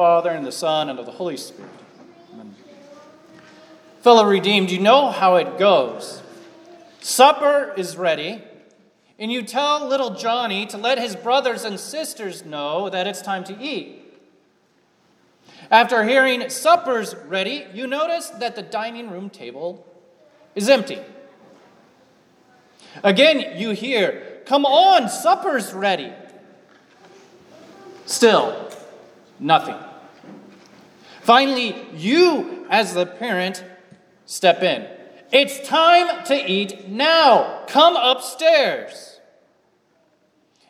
Father, and the Son, and of the Holy Spirit. Amen. Fellow redeemed, you know how it goes. Supper is ready, and you tell little Johnny to let his brothers and sisters know that it's time to eat. After hearing supper's ready, you notice that the dining room table is empty. Again, you hear, Come on, supper's ready. Still, nothing. Finally, you, as the parent, step in. It's time to eat now. Come upstairs.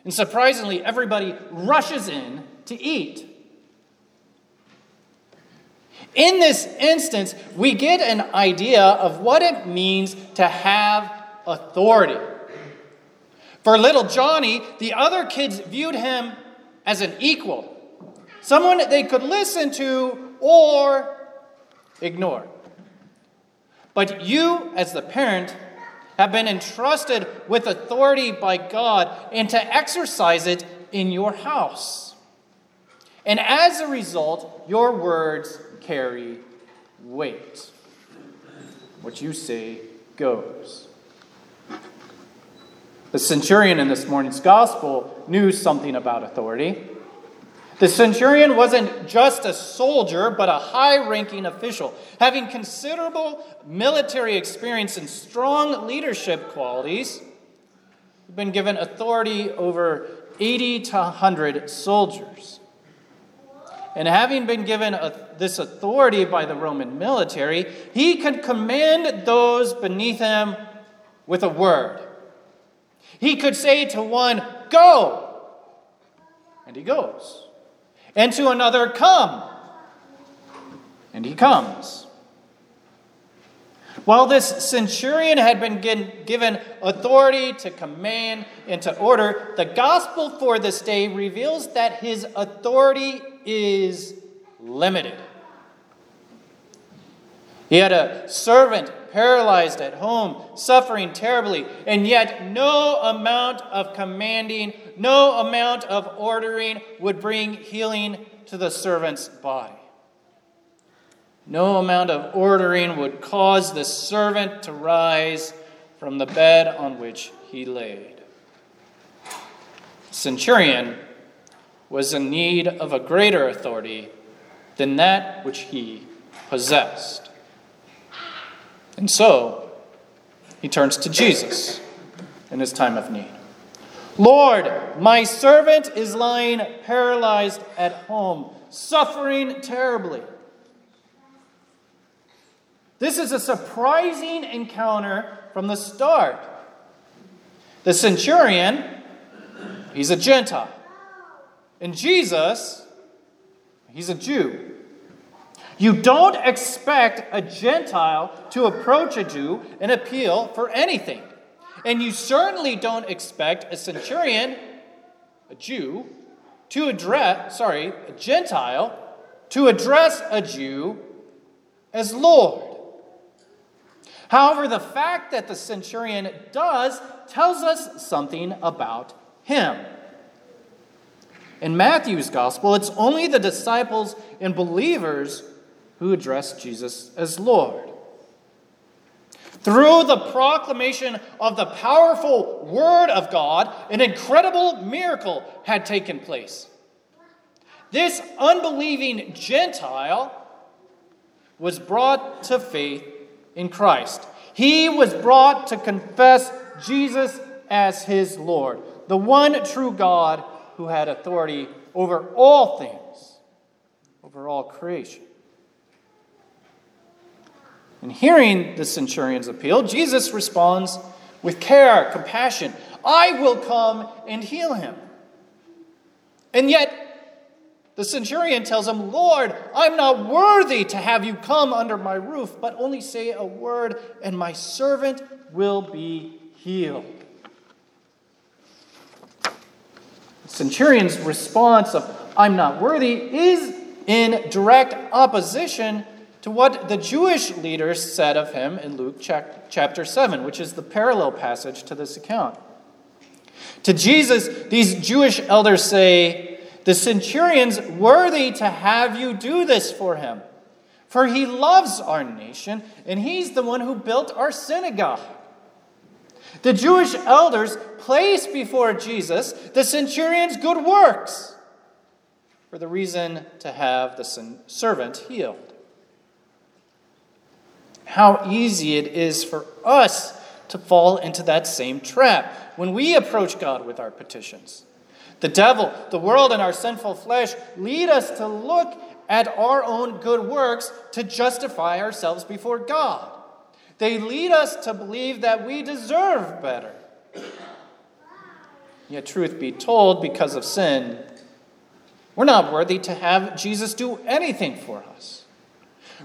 And surprisingly, everybody rushes in to eat. In this instance, we get an idea of what it means to have authority. For little Johnny, the other kids viewed him as an equal, someone they could listen to or ignore. But you, as the parent, have been entrusted with authority by God and to exercise it in your house. And as a result, your words carry weight. What you say goes. The centurion in this morning's gospel knew something about authority. The centurion wasn't just a soldier, but a high ranking official, having considerable military experience and strong leadership qualities. He'd been given authority over 80 to 100 soldiers. And having been given a, this authority by the Roman military, he could command those beneath him with a word. He could say to one, Go, and he goes. And to another, Come, and he comes. While this centurion had been given authority to command and to order, the gospel for this day reveals that his authority is limited. He had a servant paralyzed at home, suffering terribly, and yet no amount of commanding, no amount of ordering would bring healing to the servant's body. No amount of ordering would cause the servant to rise from the bed on which he laid. Centurion was in need of a greater authority than that which he possessed. And so, he turns to Jesus in his time of need. Lord, my servant is lying paralyzed at home, suffering terribly. This is a surprising encounter from the start. The centurion, he's a Gentile. And Jesus, he's a Jew. You don't expect a Gentile to approach a Jew and appeal for anything. And you certainly don't expect a centurion, a Jew, to address, sorry, a Gentile, to address a Jew as Lord. However, the fact that the centurion does tells us something about him. In Matthew's gospel, it's only the disciples and believers who address Jesus as Lord. Through the proclamation of the powerful Word of God, an incredible miracle had taken place. This unbelieving Gentile was brought to faith in Christ. He was brought to confess Jesus as his Lord, the one true God who had authority over all things, over all creation. And hearing the centurion's appeal, Jesus responds with care, compassion. I will come and heal him. And yet, the centurion tells him, Lord, I'm not worthy to have you come under my roof, but only say a word, and my servant will be healed. The centurion's response of, I'm not worthy, is in direct opposition to what the Jewish leaders said of him in Luke chapter 7, which is the parallel passage to this account. To Jesus, these Jewish elders say, The centurion's worthy to have you do this for him, for he loves our nation, and he's the one who built our synagogue. The Jewish elders place before Jesus the centurion's good works for the reason to have the servant healed. How easy it is for us to fall into that same trap when we approach God with our petitions. The devil, the world, and our sinful flesh lead us to look at our own good works to justify ourselves before God. They lead us to believe that we deserve better. Yet, truth be told, because of sin, we're not worthy to have Jesus do anything for us.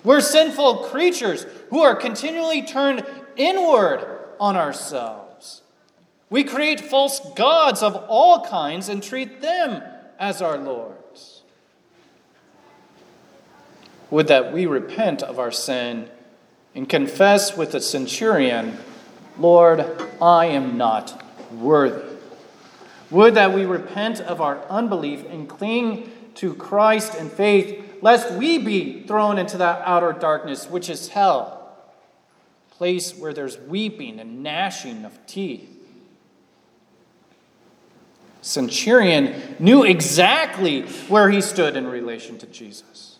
We're sinful creatures who are continually turned inward on ourselves. We create false gods of all kinds and treat them as our lords. Would that we repent of our sin and confess with the centurion, Lord, I am not worthy. Would that we repent of our unbelief and cling to Christ in faith, lest we be thrown into that outer darkness, which is hell, place where there's weeping and gnashing of teeth. Centurion knew exactly where he stood in relation to Jesus.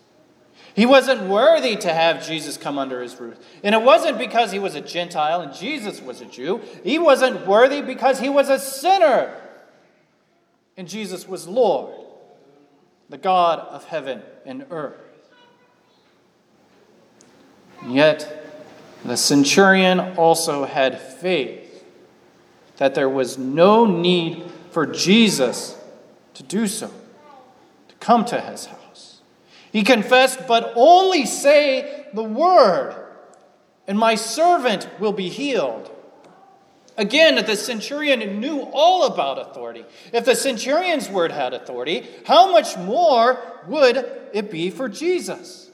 He wasn't worthy to have Jesus come under his roof. And it wasn't because he was a Gentile and Jesus was a Jew. He wasn't worthy because he was a sinner and Jesus was Lord, the God of heaven and earth. Yet, the centurion also had faith that there was no need for Jesus to do so, to come to his house. He confessed, But only say the word, and my servant will be healed. Again, the centurion knew all about authority. If the centurion's word had authority, how much more would it be for Jesus,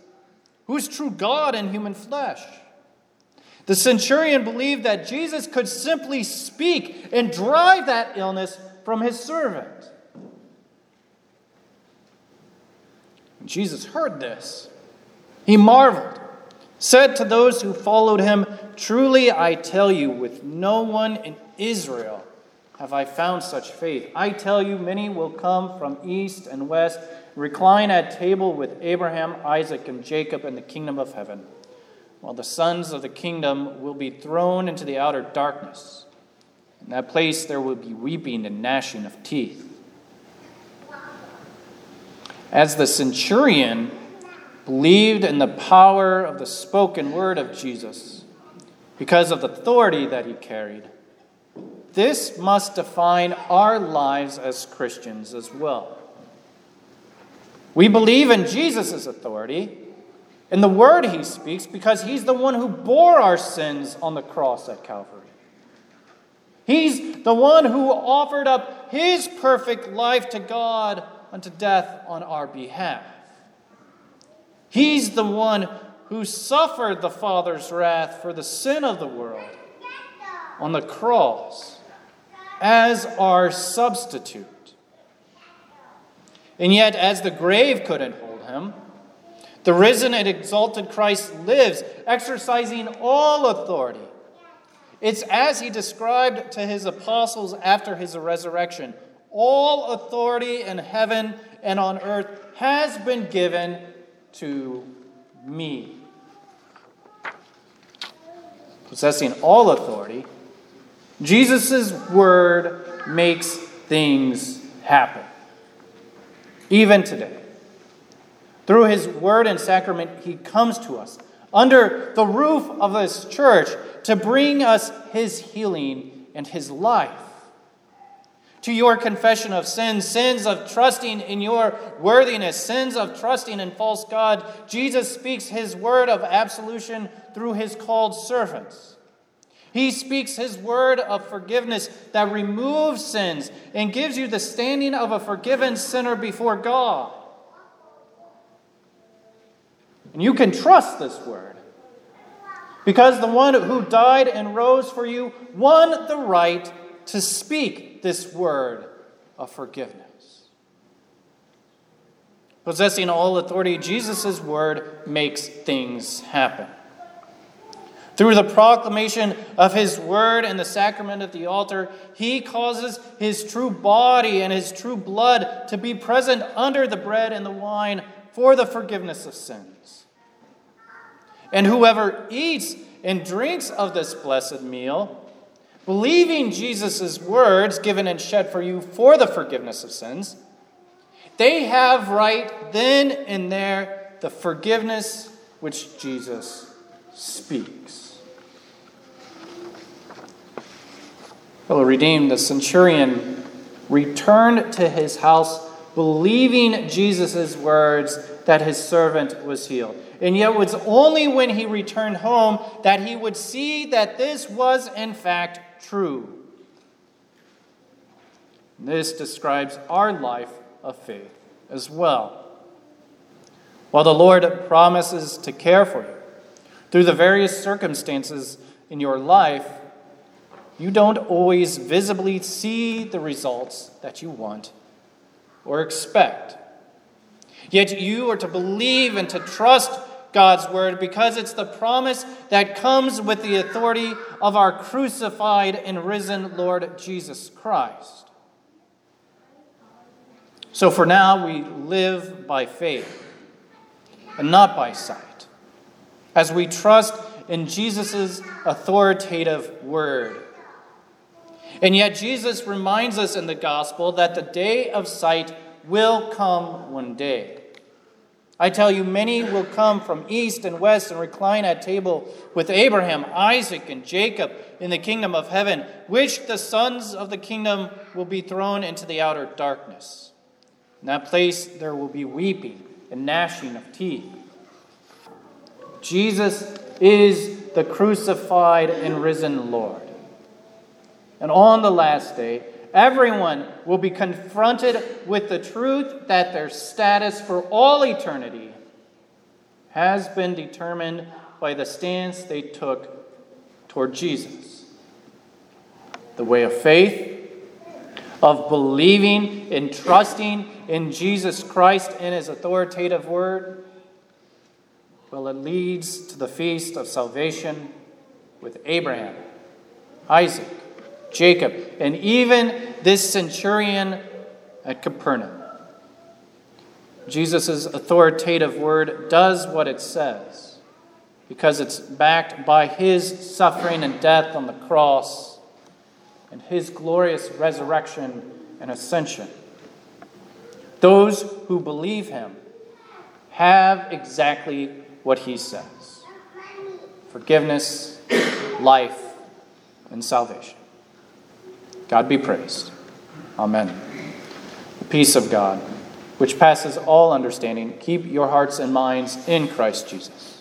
who is true God in human flesh? The centurion believed that Jesus could simply speak and drive that illness from his servant. Jesus heard this, he marveled, said to those who followed him, Truly I tell you, with no one in Israel have I found such faith. I tell you, many will come from east and west, recline at table with Abraham, Isaac, and Jacob in the kingdom of heaven, while the sons of the kingdom will be thrown into the outer darkness. In that place there will be weeping and gnashing of teeth. As the centurion believed in the power of the spoken word of Jesus because of the authority that he carried, this must define our lives as Christians as well. We believe in Jesus' authority in the word he speaks because he's the one who bore our sins on the cross at Calvary. He's the one who offered up his perfect life to God unto death on our behalf. He's the one who suffered the Father's wrath for the sin of the world on the cross as our substitute. And yet, as the grave couldn't hold him, the risen and exalted Christ lives, exercising all authority. It's as he described to his apostles after his resurrection all authority in heaven and on earth has been given to me. Possessing all authority, Jesus' word makes things happen. Even today. Through his word and sacrament, he comes to us under the roof of this church to bring us his healing and his life to your confession of sins, sins of trusting in your worthiness, sins of trusting in false God, Jesus speaks his word of absolution through his called servants. He speaks his word of forgiveness that removes sins and gives you the standing of a forgiven sinner before God. And you can trust this word because the one who died and rose for you won the right to speak this word of forgiveness. Possessing all authority, Jesus' word makes things happen. Through the proclamation of his word and the sacrament of the altar, he causes his true body and his true blood to be present under the bread and the wine for the forgiveness of sins. And whoever eats and drinks of this blessed meal, believing Jesus' words given and shed for you for the forgiveness of sins, they have right then and there the forgiveness which Jesus speaks. Fellow redeemed, the centurion returned to his house believing Jesus' words that his servant was healed. And yet, it was only when he returned home that he would see that this was, in fact, true. This describes our life of faith as well. While the Lord promises to care for you through the various circumstances in your life, you don't always visibly see the results that you want or expect. Yet you are to believe and to trust God's word because it's the promise that comes with the authority of our crucified and risen Lord Jesus Christ. So for now, we live by faith and not by sight, as we trust in Jesus' authoritative word and yet, Jesus reminds us in the gospel that the day of sight will come one day. I tell you, many will come from east and west and recline at table with Abraham, Isaac, and Jacob in the kingdom of heaven, which the sons of the kingdom will be thrown into the outer darkness. In that place there will be weeping and gnashing of teeth. Jesus is the crucified and risen Lord. And on the last day, everyone will be confronted with the truth that their status for all eternity has been determined by the stance they took toward Jesus. The way of faith, of believing and trusting in Jesus Christ and his authoritative word, well, it leads to the feast of salvation with Abraham, Isaac, Jacob, and even this centurion at Capernaum. Jesus' authoritative word does what it says because it's backed by his suffering and death on the cross and his glorious resurrection and ascension. Those who believe him have exactly what he says forgiveness, life, and salvation. God be praised. Amen. The peace of God, which passes all understanding, keep your hearts and minds in Christ Jesus.